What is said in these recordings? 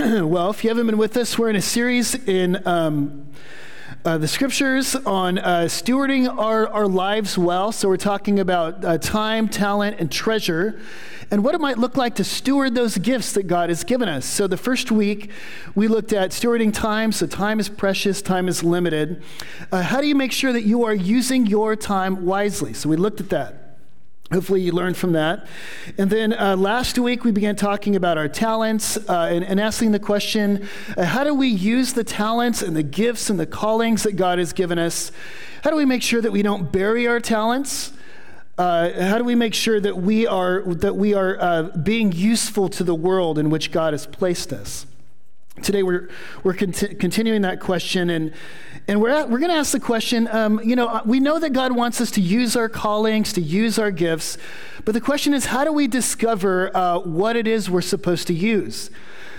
well, if you haven't been with us, we're in a series in um, uh, the scriptures on uh, stewarding our, our lives well. So we're talking about uh, time, talent, and treasure, and what it might look like to steward those gifts that God has given us. So the first week, we looked at stewarding time. So time is precious, time is limited. Uh, how do you make sure that you are using your time wisely? So we looked at that. Hopefully, you learned from that. And then uh, last week, we began talking about our talents uh, and, and, asking the question uh, how do we use the talents and the gifts and the callings that God has given us? How do we make sure that we don't bury our talents? Uh, how do we make sure that we are, that we are uh, being useful to the world in which God has placed us? Today, we're, we're conti- continuing that question, and, and we're, we're going to ask the question um, you know, we know that God wants us to use our callings, to use our gifts, but the question is, how do we discover uh, what it is we're supposed to use?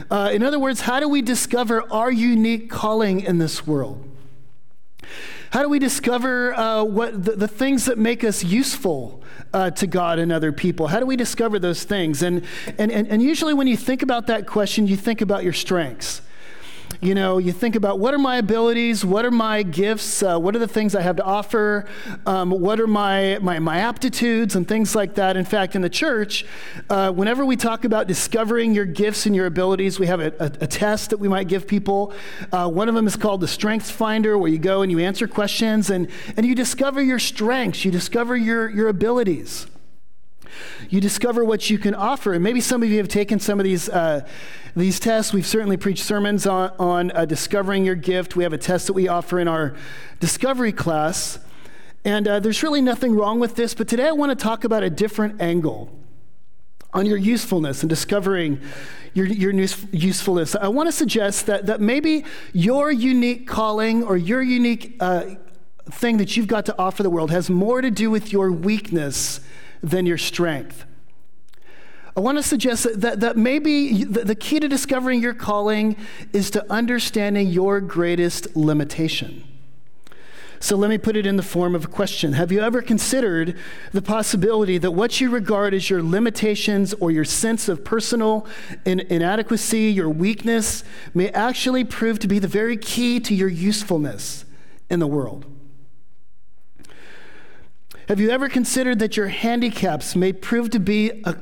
Uh, in other words, how do we discover our unique calling in this world? How do we discover uh, what the, the, things that make us useful uh, to God and other people? How do we discover those things? And, and, and, and usually, when you think about that question, you think about your strengths you know, you think about what are my abilities, what are my gifts, uh, what are the things I have to offer, um, what are my, my, my, aptitudes, and things like that. In fact, in the church, uh, whenever we talk about discovering your gifts and your abilities, we have a, a, a test that we might give people. Uh, one of them is called the Strengths Finder, where you go and you answer questions and, and you discover your strengths, you discover your, your abilities. You discover what you can offer. And maybe some of you have taken some of these, uh, these tests. We've certainly preached sermons on, on uh, discovering your gift. We have a test that we offer in our discovery class. And uh, there's really nothing wrong with this, but today I want to talk about a different angle on your usefulness and discovering your, your usefulness. I want to suggest that, that maybe your unique calling or your unique uh, thing that you've got to offer the world has more to do with your weakness than your strength. I want to suggest that, that, maybe the, the key to discovering your calling is to understanding your greatest limitation. So let me put it in the form of a question. Have you ever considered the possibility that what you regard as your limitations or your sense of personal in- inadequacy, your weakness, may actually prove to be the very key to your usefulness in the world? Have you ever considered that your handicaps may prove to be a,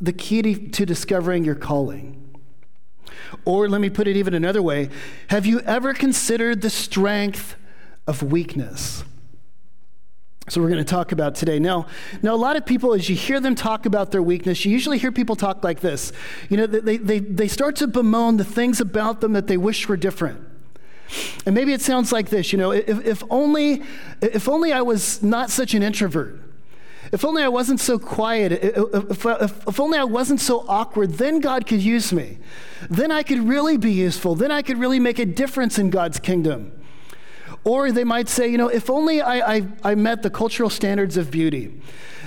the key to, to discovering your calling? Or let me put it even another way have you ever considered the strength of weakness? So we're going to talk about today. Now, now a lot of people, as you hear them talk about their weakness, you usually hear people talk like this. You know, they, they, they start to bemoan the things about them that they wish were different. And maybe it sounds like this, you know, if, if, only, if only I was not such an introvert. If only I wasn't so quiet, if, if, if, only I wasn't so awkward, then God could use me. Then I could really be useful. Then I could really make a difference in God's kingdom. Or they might say, you know, if only I, I, I met the cultural standards of beauty.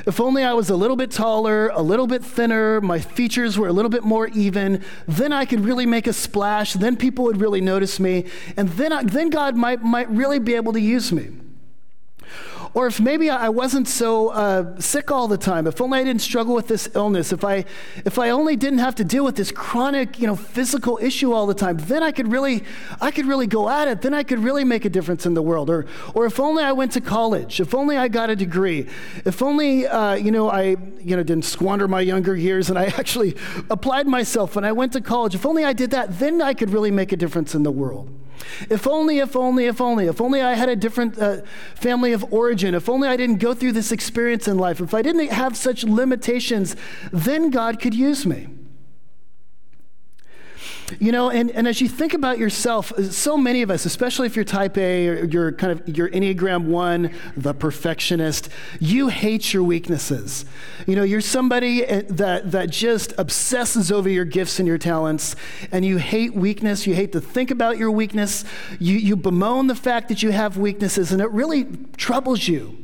If only I was a little bit taller, a little bit thinner, my features were a little bit more even, then I could really make a splash, then people would really notice me, and then, I, then God might, might really be able to use me. Or if maybe I wasn't so uh, sick all the time, if only I didn't struggle with this illness, if I, if I only didn't have to deal with this chronic, you know, physical issue all the time, then I could really, I could really go at it. Then I could really make a difference in the world. Or, or if only I went to college, if only I got a degree, if only, uh, you know, I, you know, didn't squander my younger years and I actually applied myself when I went to college. If only I did that, then I could really make a difference in the world. If only, if only, if only, if only I had a different uh, family of origin, if only I didn't go through this experience in life, if I didn't have such limitations, then God could use me. You know, and, and as you think about yourself, so many of us, especially if you're type A or you're kind of you're Enneagram one, the perfectionist, you hate your weaknesses. You know, you're somebody eh, that that just obsesses over your gifts and your talents, and you hate weakness, you hate to think about your weakness, you, you bemoan the fact that you have weaknesses, and it really troubles you.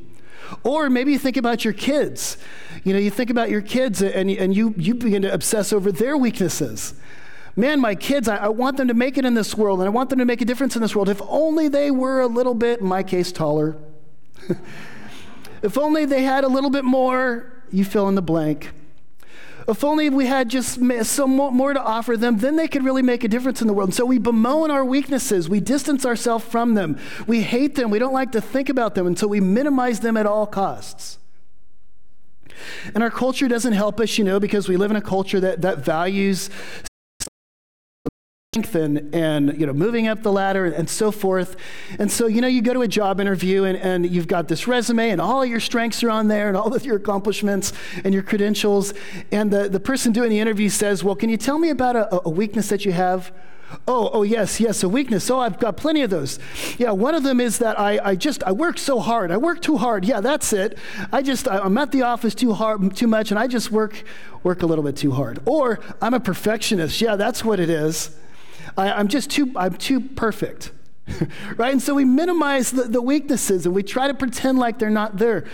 Or maybe you think about your kids. You know, you think about your kids and, and you, you begin to obsess over their weaknesses man, my kids, I, I, want them to make it in this world and I want them to make a difference in this world. If only they were a little bit, in my case, taller. if only they had a little bit more, you fill in the blank. If only we had just some more to offer them, then they could really make a difference in the world. And so we bemoan our weaknesses. We distance ourselves from them. We hate them. We don't like to think about them. And so we minimize them at all costs. And our culture doesn't help us, you know, because we live in a culture that, that values and, and you know moving up the ladder and so forth and so you know you go to a job interview and, and you've got this resume and all your strengths are on there and all of your accomplishments and your credentials and the, the person doing the interview says well can you tell me about a, a weakness that you have Oh, oh, yes, yes, a weakness. Oh, I've got plenty of those. Yeah, one of them is that I, I just, I work so hard. I work too hard. Yeah, that's it. I just, I'm at the office too hard, too much, and I just work, work a little bit too hard. Or I'm a perfectionist. Yeah, that's what it is. I, I'm just too, I'm too perfect. right? And so we minimize the, the, weaknesses and we try to pretend like they're not there.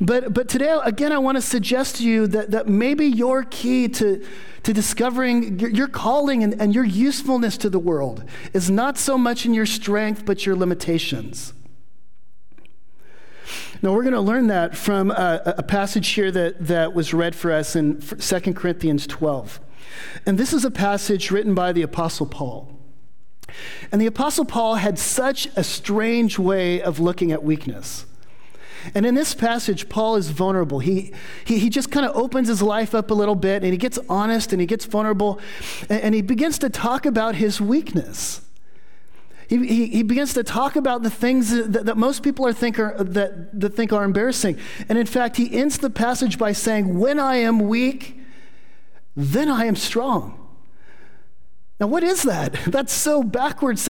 But, but today, again, I want to suggest to you that, that maybe your key to, to discovering your, your calling and, and your usefulness to the world is not so much in your strength, but your limitations. Now, we're going to learn that from a, a passage here that, that was read for us in 2 Corinthians 12. And this is a passage written by the Apostle Paul. And the Apostle Paul had such a strange way of looking at weakness. And in this passage, Paul is vulnerable. He, he, he just kind of opens his life up a little bit and he gets honest and he gets vulnerable and, and he begins to talk about his weakness. He, he, he, begins to talk about the things that, that most people are think are, that, that think are embarrassing. And in fact, he ends the passage by saying, When I am weak, then I am strong. Now, what is that? That's so backwards,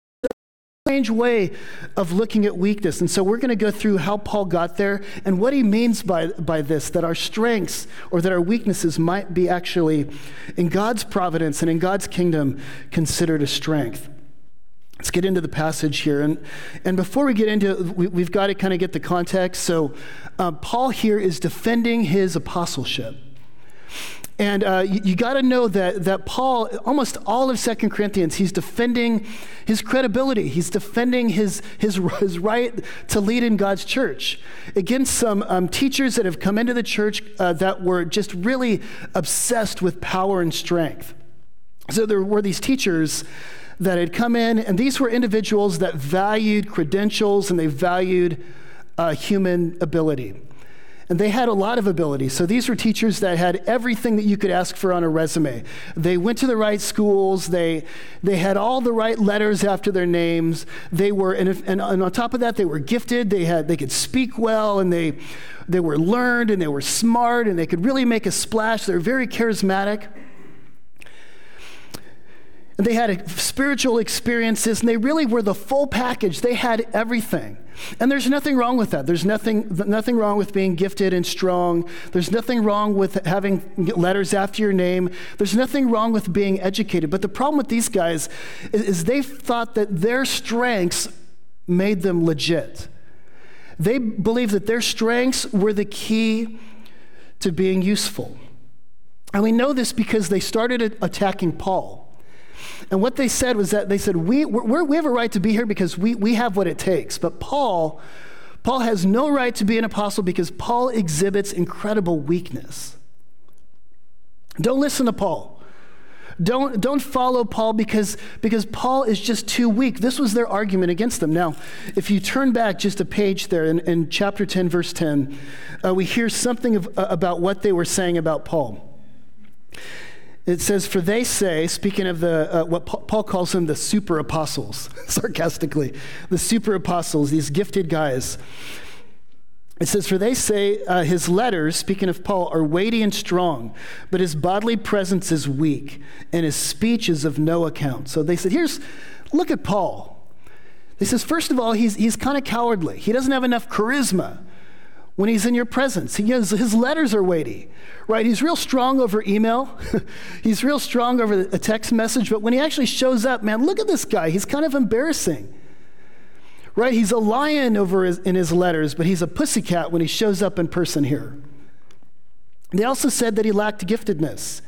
strange way of looking at weakness. And so we're going to go through how Paul got there and what he means by, by this that our strengths or that our weaknesses might be actually, in God's providence and in God's kingdom, considered a strength. Let's get into the passage here. And, and before we get into we, have got to kind of get the context. So, uh, Paul here is defending his apostleship. And uh, you, you got to know that, that Paul, almost all of Second Corinthians, he's defending his credibility. He's defending his, his, his right to lead in God's church against some um, teachers that have come into the church uh, that were just really obsessed with power and strength. So there were these teachers that had come in, and these were individuals that valued credentials and they valued uh, human ability. And they had a lot of ability. So these were teachers that had everything that you could ask for on a resume. They went to the right schools. They, they had all the right letters after their names. They were, and, if, and, and on top of that, they were gifted. They, had, they could speak well, and they, they were learned, and they were smart, and they could really make a splash. They were very charismatic. And they had spiritual experiences, and they really were the full package. They had everything. And there's nothing wrong with that. There's nothing, nothing wrong with being gifted and strong. There's nothing wrong with having letters after your name. There's nothing wrong with being educated. But the problem with these guys is, is they thought that their strengths made them legit. They believed that their strengths were the key to being useful. And we know this because they started attacking Paul. And what they said was that they said, we, we have a right to be here because we, we have what it takes. But Paul, Paul has no right to be an apostle because Paul exhibits incredible weakness. Don't listen to Paul. Don't, don't follow Paul because, because Paul is just too weak. This was their argument against them. Now, if you turn back just a page there in, in chapter 10, verse 10, uh, we hear something of, uh, about what they were saying about Paul. It says, For they say, speaking of the, uh, what Paul calls them the super apostles, sarcastically, the super apostles, these gifted guys. It says, For they say uh, his letters, speaking of Paul, are weighty and strong, but his bodily presence is weak, and his speech is of no account. So they said, Here's, look at Paul. He says, First of all, he's, he's kind of cowardly. He doesn't have enough charisma when he's in your presence. He his letters are weighty, right? He's real strong over email. he's real strong over a text message, but when he actually shows up, man, look at this guy. He's kind of embarrassing, right? He's a lion over his, in his letters, but he's a pussycat when he shows up in person here. They also said that he lacked giftedness.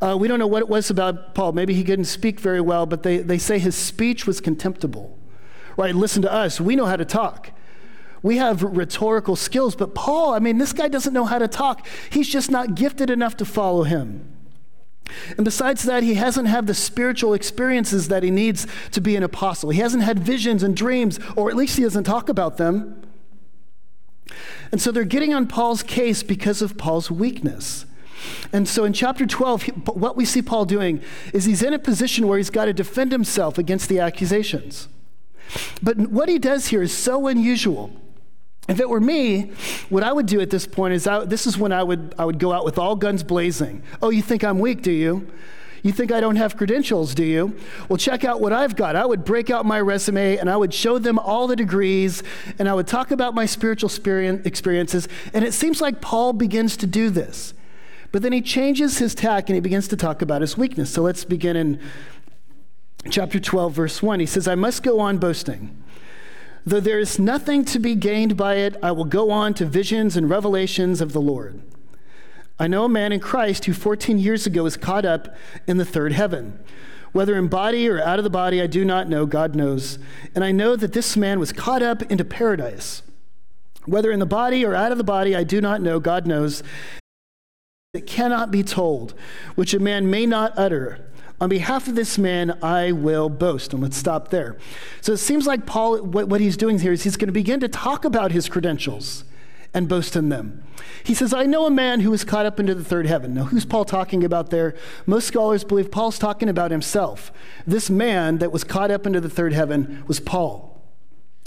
Uh, we don't know what it was about Paul. Maybe he couldn't speak very well, but they, they say his speech was contemptible. Right? Listen to us. We know how to talk. We have rhetorical skills, but Paul, I mean, this guy doesn't know how to talk. He's just not gifted enough to follow him. And besides that, he hasn't had the spiritual experiences that he needs to be an apostle. He hasn't had visions and dreams, or at least he doesn't talk about them. And so they're getting on Paul's case because of Paul's weakness. And so in chapter 12, what we see Paul doing is he's in a position where he's got to defend himself against the accusations. But what he does here is so unusual. If it were me, what I would do at this point is I, this is when I would, I would go out with all guns blazing. Oh, you think I'm weak, do you? You think I don't have credentials, do you? Well, check out what I've got. I would break out my resume and I would show them all the degrees and I would talk about my spiritual experiences. And it seems like Paul begins to do this. But then he changes his tack and he begins to talk about his weakness. So let's begin in chapter 12, verse 1. He says, I must go on boasting. Though there is nothing to be gained by it, I will go on to visions and revelations of the Lord. I know a man in Christ who 14 years ago was caught up in the third heaven. Whether in body or out of the body, I do not know, God knows. And I know that this man was caught up into paradise. Whether in the body or out of the body, I do not know, God knows. It cannot be told, which a man may not utter. On behalf of this man, I will boast. And let's stop there. So it seems like Paul, what, what he's doing here is he's going to begin to talk about his credentials and boast in them. He says, I know a man who was caught up into the third heaven. Now, who's Paul talking about there? Most scholars believe Paul's talking about himself. This man that was caught up into the third heaven was Paul.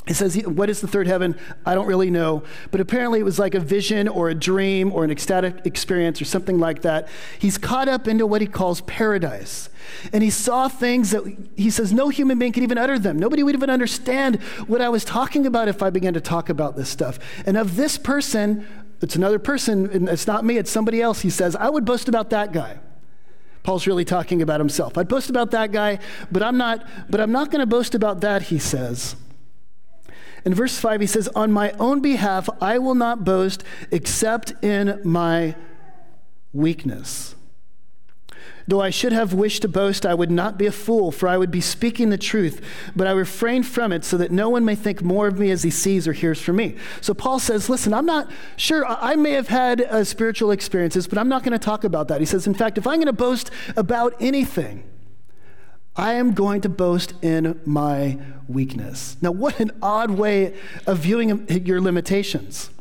He says, What is the third heaven? I don't really know. But apparently it was like a vision or a dream or an ecstatic experience or something like that. He's caught up into what he calls paradise. And he saw things that he says no human being could even utter them. Nobody would even understand what I was talking about if I began to talk about this stuff. And of this person, it's another person, and it's not me, it's somebody else. He says, I would boast about that guy. Paul's really talking about himself. I'd boast about that guy, but I'm not, but I'm not going to boast about that, he says. In verse 5, he says, On my own behalf, I will not boast except in my weakness. Though I should have wished to boast, I would not be a fool, for I would be speaking the truth, but I refrain from it so that no one may think more of me as he sees or hears from me. So Paul says, Listen, I'm not sure, I may have had uh, spiritual experiences, but I'm not going to talk about that. He says, In fact, if I'm going to boast about anything, I am going to boast in my weakness. Now, what an odd way of viewing your limitations.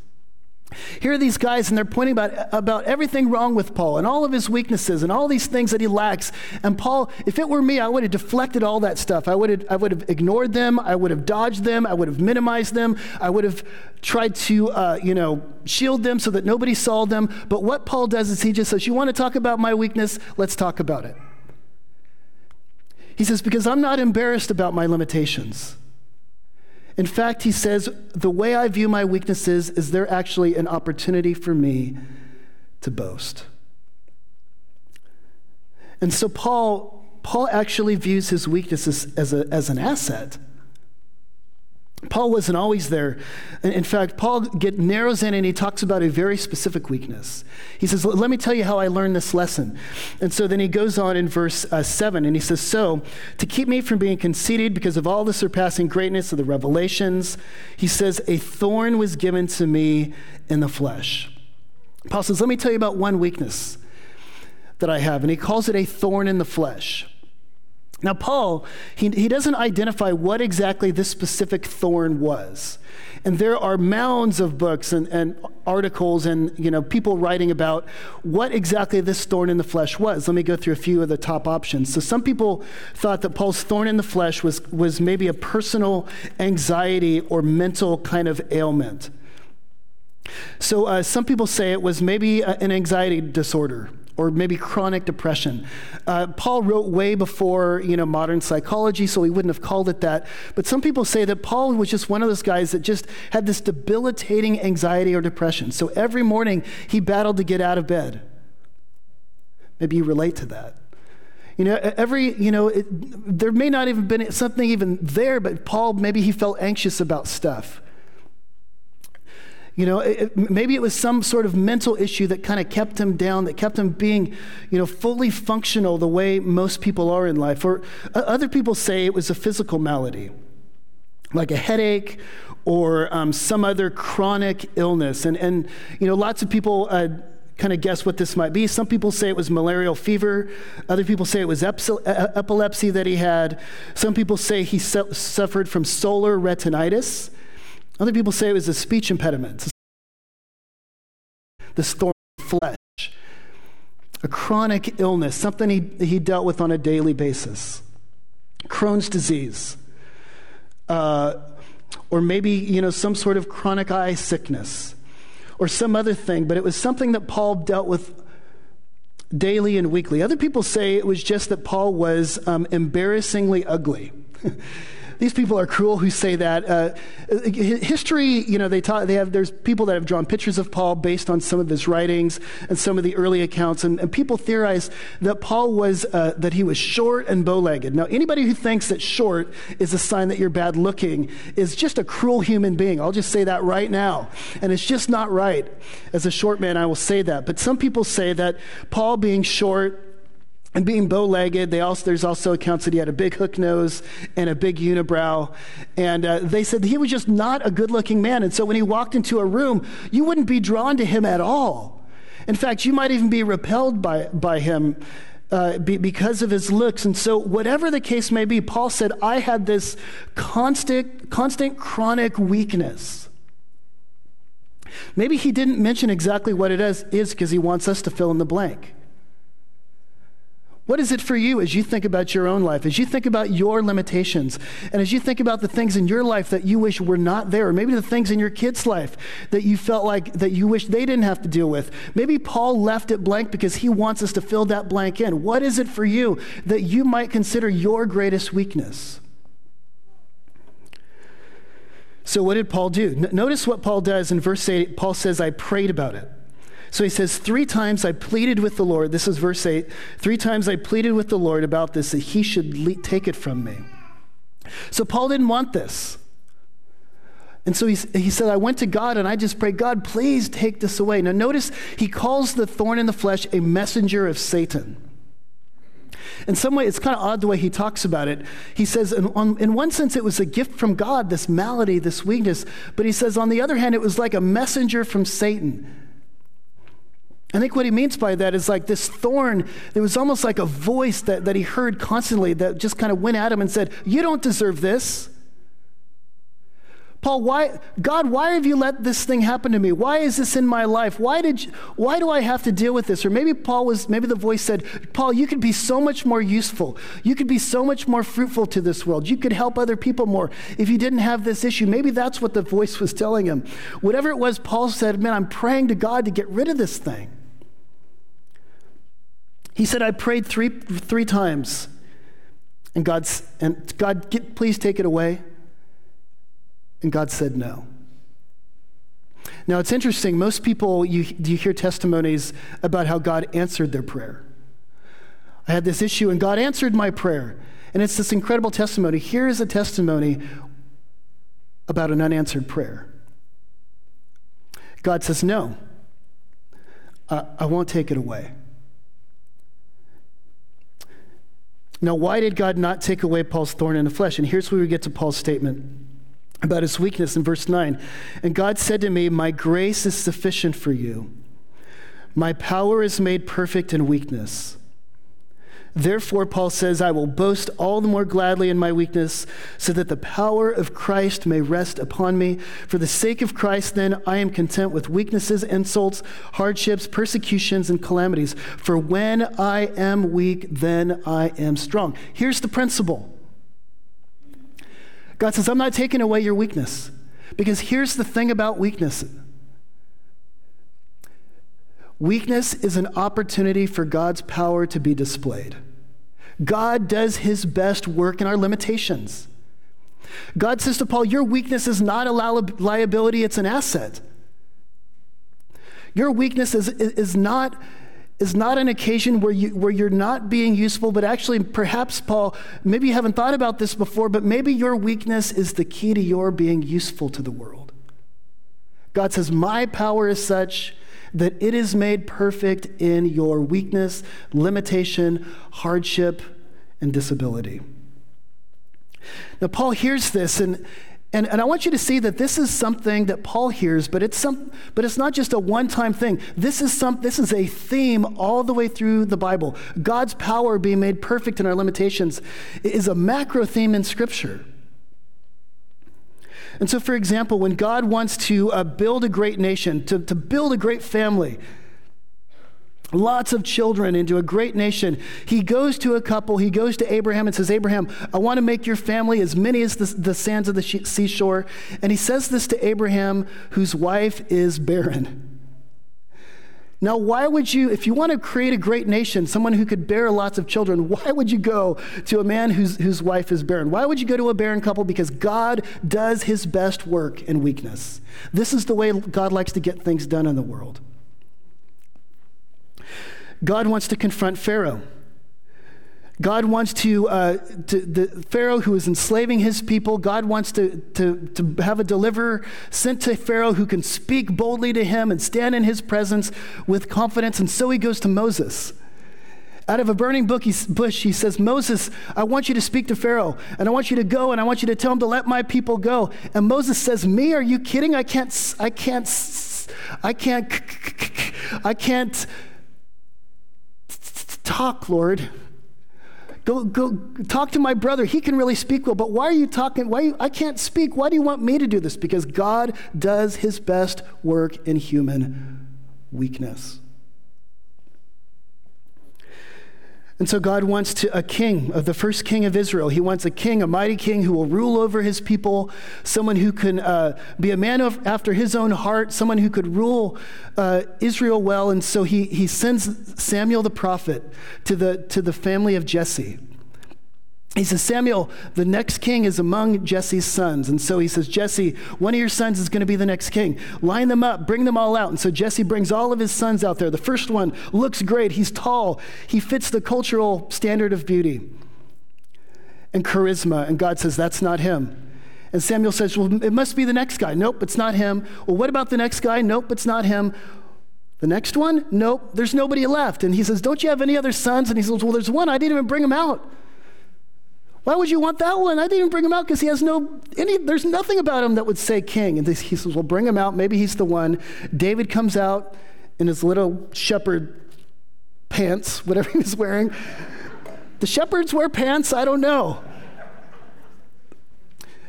Here are these guys, and they're pointing about, about everything wrong with Paul and all of his weaknesses and all these things that he lacks. And Paul, if it were me, I would have deflected all that stuff. I would have, I would have ignored them. I would have dodged them. I would have minimized them. I would have tried to, uh, you know, shield them so that nobody saw them. But what Paul does is he just says, You want to talk about my weakness? Let's talk about it. He says, Because I'm not embarrassed about my limitations. In fact, he says, the way I view my weaknesses is they're actually an opportunity for me to boast. And so Paul, Paul actually views his weaknesses as, a, as an asset. Paul wasn't always there. In fact, Paul get, narrows in and he talks about a very specific weakness. He says, Let me tell you how I learned this lesson. And so then he goes on in verse uh, 7 and he says, So, to keep me from being conceited because of all the surpassing greatness of the revelations, he says, A thorn was given to me in the flesh. Paul says, Let me tell you about one weakness that I have. And he calls it a thorn in the flesh. Now, Paul, he, he doesn't identify what exactly this specific thorn was. And there are mounds of books and, and articles and you know, people writing about what exactly this thorn in the flesh was. Let me go through a few of the top options. So, some people thought that Paul's thorn in the flesh was, was maybe a personal anxiety or mental kind of ailment. So, uh, some people say it was maybe an anxiety disorder or maybe chronic depression. Uh, Paul wrote way before you know modern psychology, so he wouldn't have called it that. But some people say that Paul was just one of those guys that just had this debilitating anxiety or depression. So every morning he battled to get out of bed. Maybe you relate to that. You know, every, you know, it, there may not even been something even there, but Paul, maybe he felt anxious about stuff. You know, it, maybe it was some sort of mental issue that kind of kept him down, that kept him being, you know, fully functional the way most people are in life. Or other people say it was a physical malady, like a headache or um, some other chronic illness. And, and, you know, lots of people. Uh, kind of guess what this might be. Some people say it was malarial fever. Other people say it was epilepsy that he had. Some people say he su- suffered from solar retinitis. Other people say it was a speech impediment, the thorn flesh, a chronic illness, something he, he dealt with on a daily basis. Crohn's disease, uh, or maybe you know some sort of chronic eye sickness, or some other thing. But it was something that Paul dealt with daily and weekly. Other people say it was just that Paul was um, embarrassingly ugly. These people are cruel who say that. Uh, history, you know, they, talk, they have, there's people that have drawn pictures of Paul based on some of his writings and some of the early accounts. And, and people theorize that Paul was, uh, that he was short and bow legged. Now, anybody who thinks that short is a sign that you're bad looking is just a cruel human being. I'll just say that right now. And it's just not right. As a short man, I will say that. But some people say that Paul being short, and being bow legged, they also, there's also accounts that he had a big hook nose and a big unibrow. And uh, they said he was just not a good looking man. And so when he walked into a room, you wouldn't be drawn to him at all. In fact, you might even be repelled by, by him uh, be, because of his looks. And so, whatever the case may be, Paul said, I had this constant, constant chronic weakness. Maybe he didn't mention exactly what it is because he wants us to fill in the blank. What is it for you as you think about your own life, as you think about your limitations, and as you think about the things in your life that you wish were not there, or maybe the things in your kid's life that you felt like that you wish they didn't have to deal with? Maybe Paul left it blank because he wants us to fill that blank in. What is it for you that you might consider your greatest weakness? So, what did Paul do? notice what Paul does in verse 8. Paul says, I prayed about it. So he says, Three times I pleaded with the Lord. This is verse 8. Three times I pleaded with the Lord about this, that he should le- take it from me. So Paul didn't want this. And so he, he said, I went to God and I just prayed, God, please take this away. Now, notice he calls the thorn in the flesh a messenger of Satan. In some way, it's kind of odd the way he talks about it. He says, in, on, in one sense, it was a gift from God, this malady, this weakness. But he says, on the other hand, it was like a messenger from Satan. I think what he means by that is like this thorn, there was almost like a voice that, that he heard constantly that just kind of went at him and said, You don't deserve this. Paul, why, God, why have you let this thing happen to me? Why is this in my life? Why, did you, why do I have to deal with this? Or maybe Paul was, maybe the voice said, Paul, you could be so much more useful. You could be so much more fruitful to this world. You could help other people more if you didn't have this issue. Maybe that's what the voice was telling him. Whatever it was, Paul said, Man, I'm praying to God to get rid of this thing. He said, I prayed three, three times. And, God's, and God, get, please take it away. And God said no. Now, it's interesting. Most people, you, you hear testimonies about how God answered their prayer. I had this issue, and God answered my prayer. And it's this incredible testimony. Here is a testimony about an unanswered prayer. God says, No, uh, I won't take it away. Now, why did God not take away Paul's thorn in the flesh? And here's where we get to Paul's statement about his weakness in verse 9. And God said to me, My grace is sufficient for you. My power is made perfect in weakness. Therefore, Paul says, I will boast all the more gladly in my weakness, so that the power of Christ may rest upon me. For the sake of Christ, then, I am content with weaknesses, insults, hardships, persecutions, and calamities. For when I am weak, then I am strong. Here's the principle God says, I'm not taking away your weakness. Because here's the thing about weakness Weakness is an opportunity for God's power to be displayed. God does his best work in our limitations. God says to Paul, Your weakness is not a liability, it's an asset. Your weakness is, is, not, is not an occasion where, you, where you're not being useful, but actually, perhaps, Paul, maybe you haven't thought about this before, but maybe your weakness is the key to your being useful to the world. God says, My power is such that it is made perfect in your weakness, limitation, hardship, and disability. Now, Paul hears this, and, And, and I want you to see that this is something that Paul hears, but it's, some, but it's not just a one time thing. This is, some, this is a theme all the way through the Bible. God's power being made perfect in our limitations is a macro theme in Scripture. And so, for example, when God wants to uh, build a great nation, to, to build a great family, lots of children into a great nation. He goes to a couple, he goes to Abraham and says, Abraham, I want to make your family as many as the, the sands of the seashore. And he says this to Abraham, whose wife is barren. Now, why would you, if you want to create a great nation, someone who could bear lots of children, why would you go to a man whose, whose wife is barren? Why would you go to a barren couple? Because God does his best work in weakness. This is the way God likes to get things done in the world. God wants to confront Pharaoh. God wants to, uh, to, the Pharaoh who is enslaving his people, God wants to, to, to have a deliverer sent to Pharaoh who can speak boldly to him and stand in his presence with confidence. And so he goes to Moses. Out of a burning bush, he says, Moses, I want you to speak to Pharaoh, and I want you to go, and I want you to tell him to let my people go. And Moses says, Me? Are you kidding? I can't, I can't, I can't, I can't talk, Lord. Go, go talk to my brother. He can really speak well. But why are you talking? Why you, I can't speak. Why do you want me to do this? Because God does his best work in human weakness. And so God wants to, a king of the first king of Israel. He wants a king, a mighty king who will rule over his people, someone who can uh, be a man of, after his own heart, someone who could rule uh, Israel well. And so he, he sends Samuel the prophet to the, to the family of Jesse. He says, Samuel, the next king is among Jesse's sons. And so he says, Jesse, one of your sons is going to be the next king. Line them up, bring them all out. And so Jesse brings all of his sons out there. The first one looks great. He's tall, he fits the cultural standard of beauty and charisma. And God says, That's not him. And Samuel says, Well, it must be the next guy. Nope, it's not him. Well, what about the next guy? Nope, it's not him. The next one? Nope, there's nobody left. And he says, Don't you have any other sons? And he says, Well, there's one. I didn't even bring him out. Why would you want that one? I didn't bring him out because he has no, any, there's nothing about him that would say king. And he says, well, bring him out. Maybe he's the one. David comes out in his little shepherd pants, whatever he was wearing. The shepherds wear pants? I don't know.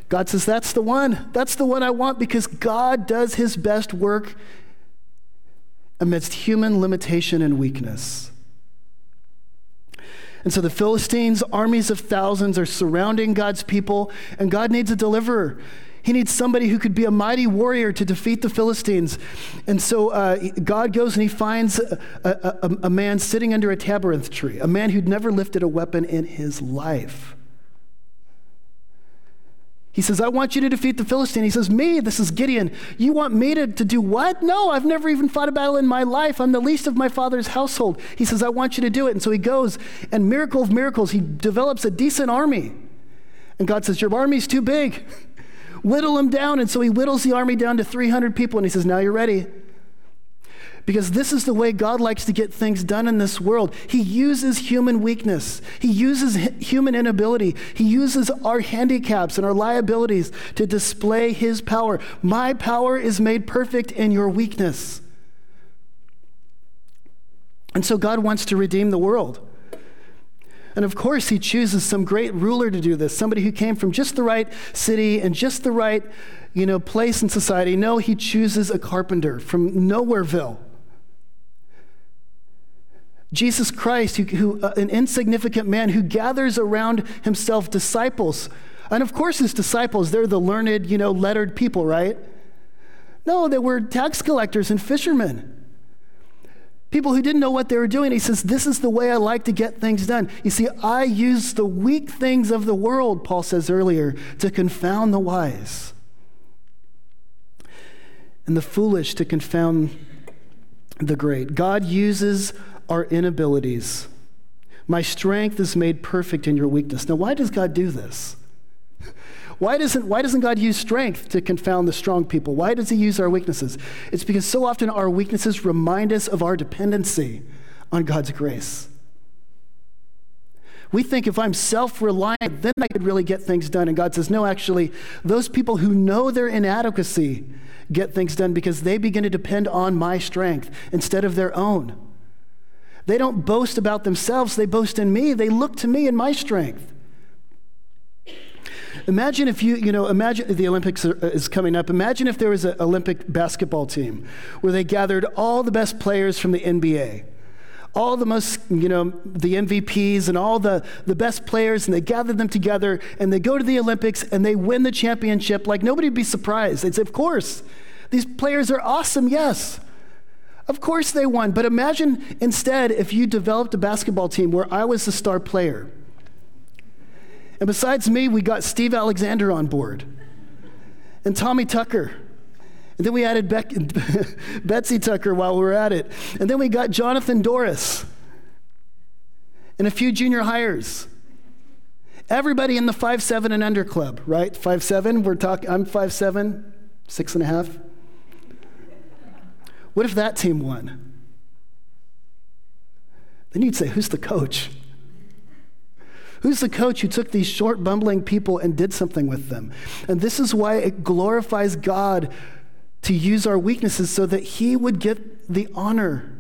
God says, That's the one. That's the one I want because God does his best work amidst human limitation and weakness. And so the Philistines, armies of thousands, are surrounding God's people, and God needs a deliverer. He needs somebody who could be a mighty warrior to defeat the Philistines. And so uh, God goes and he finds a, a, a, man sitting under a tabernacle tree, a man who'd never lifted a weapon in his life. He says, I want you to defeat the Philistine. He says, Me, this is Gideon. You want me to, to do what? No, I've never even fought a battle in my life. I'm the least of my father's household. He says, I want you to do it. And so he goes, and miracle of miracles, he develops a decent army. And God says, Your army's too big. Whittle him down. And so he whittles the army down to 300 people. And he says, Now you're ready because this is the way God likes to get things done in this world. He uses human weakness, He uses human inability, He uses our handicaps and our liabilities to display His power. My power is made perfect in your weakness. And so God wants to redeem the world. And of course, he chooses some great ruler to do this, somebody who came from just the right city and just the right, you know, place in society. No, he chooses a carpenter from Nowhereville Jesus Christ, who, who uh, an insignificant man who gathers around himself disciples. And of course, his disciples, they're the learned, you know, lettered people, right? No, they were tax collectors and fishermen. People who didn't know what they were doing. He says, This is the way I like to get things done. You see, I use the weak things of the world, Paul says earlier, to confound the wise, and the foolish to confound the great. God uses our inabilities. My strength is made perfect in your weakness. Now, why does God do this? Why doesn't, why doesn't God use strength to confound the strong people? Why does He use our weaknesses? It's because so often our weaknesses remind us of our dependency on God's grace. We think if I'm self reliant, then I could really get things done. And God says, no, actually, those people who know their inadequacy get things done because they begin to depend on my strength instead of their own. They don't boast about themselves, they boast in me. They look to me and my strength. Imagine if you, you know, imagine the Olympics is coming up. Imagine if there was an Olympic basketball team where they gathered all the best players from the NBA, all the most, you know, the MVPs and all the, the best players, and they gathered them together and they go to the Olympics and they win the championship. Like nobody would be surprised. They'd say, Of course, these players are awesome, yes. Of course they won. But imagine instead if you developed a basketball team where I was the star player and besides me, we got Steve Alexander on board and Tommy Tucker. And then we added Betsy Tucker while we were at it. And then we got Jonathan Doris and a few junior hires. Everybody in the five seven and under club, right? Five seven. We're talking. I'm five seven, six and a half. What if that team won? Then you'd say, "Who's the coach?" Who's the coach who took these short, bumbling people and did something with them? And this is why it glorifies God to use our weaknesses so that He would get the honor.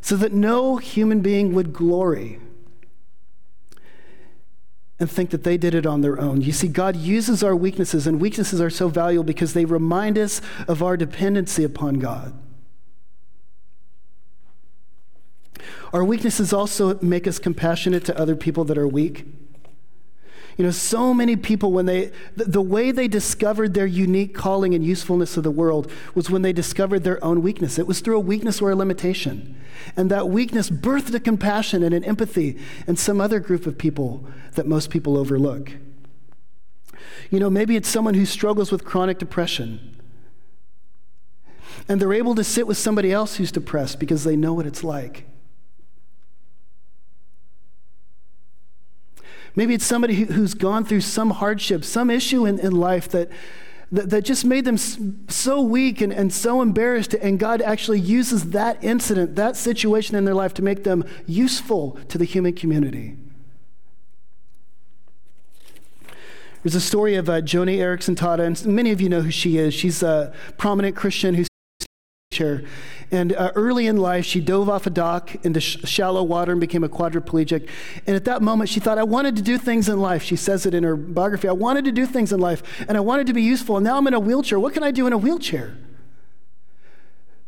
So that no human being would glory and think that they did it on their own. You see, God uses our weaknesses, and weaknesses are so valuable because they remind us of our dependency upon God. Our weaknesses also make us compassionate to other people that are weak. You know, so many people, when they, the, the, way they discovered their unique calling and usefulness of the world was when they discovered their own weakness. It was through a weakness or a limitation. And that weakness birthed a compassion and an empathy in some other group of people that most people overlook. You know, maybe it's someone who struggles with chronic depression. And they're able to sit with somebody else who's depressed because they know what it's like. Maybe it's somebody who's gone through some hardship, some issue in, in life that, that, that, just made them so weak and, and so embarrassed. And God actually uses that incident, that situation in their life to make them useful to the human community. There's a story of uh, Joni Eareckson Tada, and many of you know who she is. She's a prominent Christian who's. And uh, early in life, she dove off a dock into sh- shallow water and became a quadriplegic. And at that moment, she thought, I wanted to do things in life. She says it in her biography I wanted to do things in life, and I wanted to be useful. And now I'm in a wheelchair. What can I do in a wheelchair?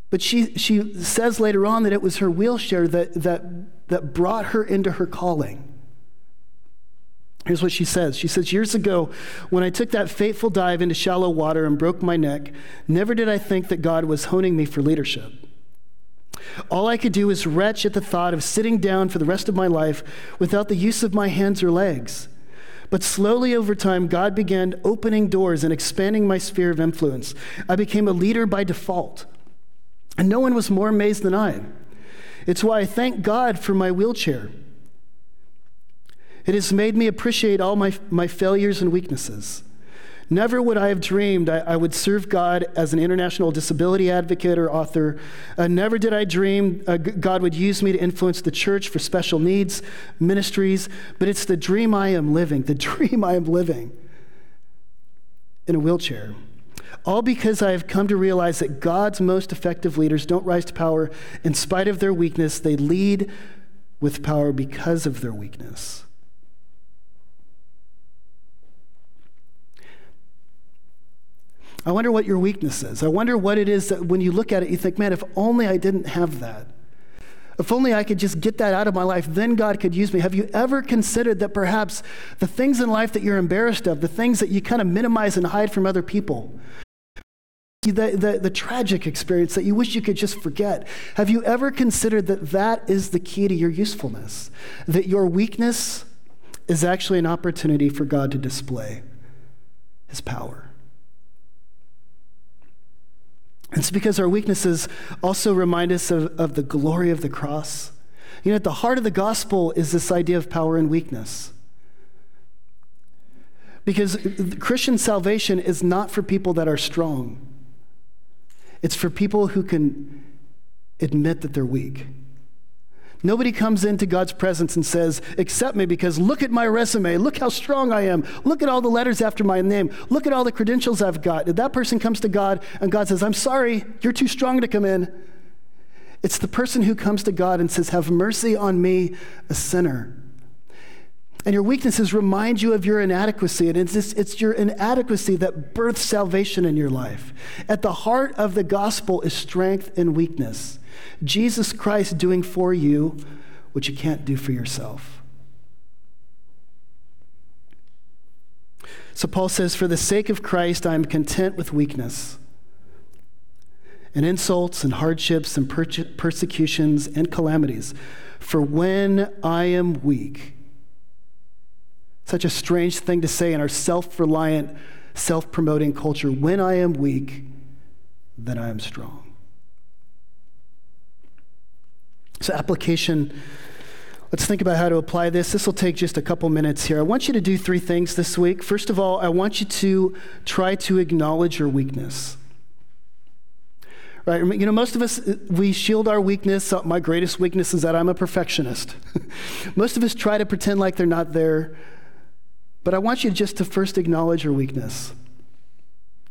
But she, she says later on that it was her wheelchair that, that, that brought her into her calling. Here's what she says. She says, Years ago, when I took that fateful dive into shallow water and broke my neck, never did I think that God was honing me for leadership. All I could do was retch at the thought of sitting down for the rest of my life without the use of my hands or legs. But slowly over time, God began opening doors and expanding my sphere of influence. I became a leader by default. And no one was more amazed than I. It's why I thank God for my wheelchair. It has made me appreciate all my, my failures and weaknesses. Never would I have dreamed I, I would serve God as an international disability advocate or author. Uh, never did I dream uh, God would use me to influence the church for special needs ministries, but it's the dream I am living, the dream I am living in a wheelchair. All because I have come to realize that God's most effective leaders don't rise to power in spite of their weakness, they lead with power because of their weakness. I wonder what your weakness is. I wonder what it is that when you look at it, you think, man, if only I didn't have that. If only I could just get that out of my life, then God could use me. Have you ever considered that perhaps the things in life that you're embarrassed of, the things that you kind of minimize and hide from other people, the, the, the, tragic experience that you wish you could just forget. Have you ever considered that that is the key to your usefulness? That your weakness is actually an opportunity for God to display his power? It's because our weaknesses also remind us of, of the glory of the cross. You know, at the heart of the gospel is this idea of power and weakness. Because Christian salvation is not for people that are strong, it's for people who can admit that they're weak. Nobody comes into God's presence and says, Accept me because look at my resume. Look how strong I am. Look at all the letters after my name. Look at all the credentials I've got. That person comes to God and God says, I'm sorry, you're too strong to come in. It's the person who comes to God and says, Have mercy on me, a sinner. And your weaknesses remind you of your inadequacy. And it's, it's your inadequacy that births salvation in your life. At the heart of the gospel is strength and weakness. Jesus Christ doing for you what you can't do for yourself. So Paul says, For the sake of Christ, I am content with weakness and insults and hardships and per- persecutions and calamities. For when I am weak, such a strange thing to say in our self reliant, self promoting culture. When I am weak, then I am strong. So, application. Let's think about how to apply this. This will take just a couple minutes here. I want you to do three things this week. First of all, I want you to try to acknowledge your weakness. Right? You know, most of us, we shield our weakness. Uh, my greatest weakness is that I'm a perfectionist. most of us try to pretend like they're not there. But I want you just to first acknowledge your weakness.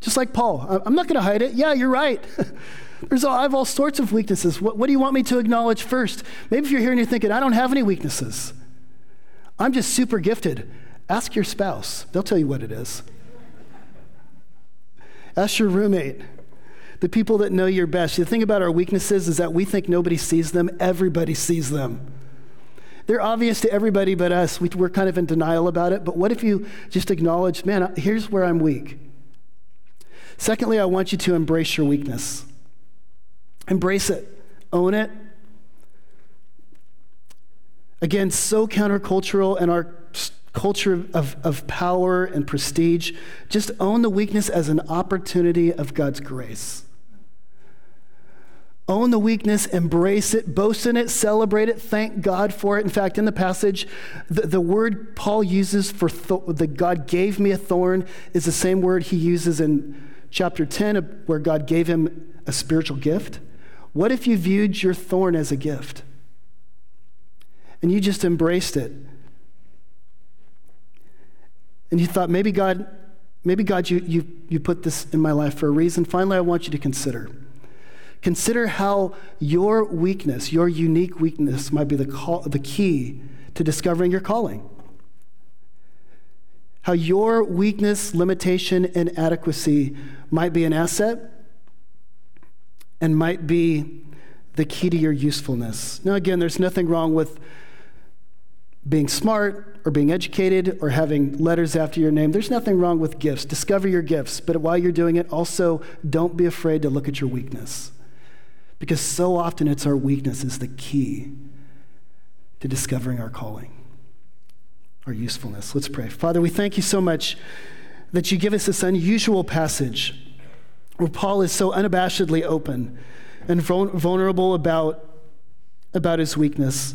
Just like Paul, I'm not going to hide it. Yeah, you're right. There's all, I have all sorts of weaknesses. What, what do you want me to acknowledge first? Maybe if you're here and you're thinking, I don't have any weaknesses. I'm just super gifted. Ask your spouse, they'll tell you what it is. Ask your roommate, the people that know you best. The thing about our weaknesses is that we think nobody sees them, everybody sees them. They're obvious to everybody but us. We, are kind of in denial about it. But what if you just acknowledge, man, here's where I'm weak? Secondly, I want you to embrace your weakness. Embrace it, own it. Again, so countercultural in our culture of, of power and prestige. Just own the weakness as an opportunity of God's grace. Own the weakness, embrace it, boast in it, celebrate it, thank God for it. In fact, in the passage, the, the word Paul uses for th- the God gave me a thorn is the same word he uses in chapter 10, where God gave him a spiritual gift. What if you viewed your thorn as a gift and you just embraced it? And you thought, maybe God, maybe God, you, you, you put this in my life for a reason. Finally, I want you to consider Consider how your weakness, your unique weakness, might be the, call, the key to discovering your calling. How your weakness, limitation, and inadequacy might be an asset and might be the key to your usefulness. Now, again, there's nothing wrong with being smart or being educated or having letters after your name. There's nothing wrong with gifts. Discover your gifts, but while you're doing it, also don't be afraid to look at your weakness. Because so often it's our weakness is the key to discovering our calling, our usefulness. Let's pray. Father, we thank you so much that you give us this unusual passage where Paul is so unabashedly open and vulnerable about, about his weakness.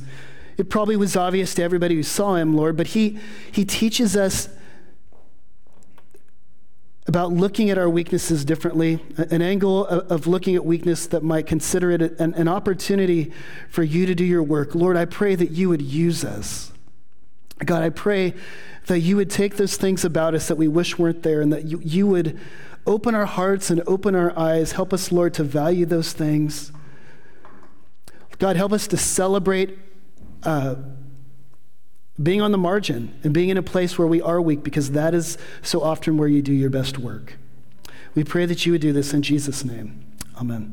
It probably was obvious to everybody who saw him, Lord, but he, he teaches us about looking at our weaknesses differently, an angle of looking at weakness that might consider it an, an, opportunity for you to do your work. Lord, I pray that you would use us. God, I pray that you would take those things about us that we wish weren't there and that you, you would open our hearts and open our eyes. Help us, Lord, to value those things. God, help us to celebrate. Uh, being on the margin and being in a place where we are weak, because that is so often where you do your best work. We pray that you would do this in Jesus' name. Amen.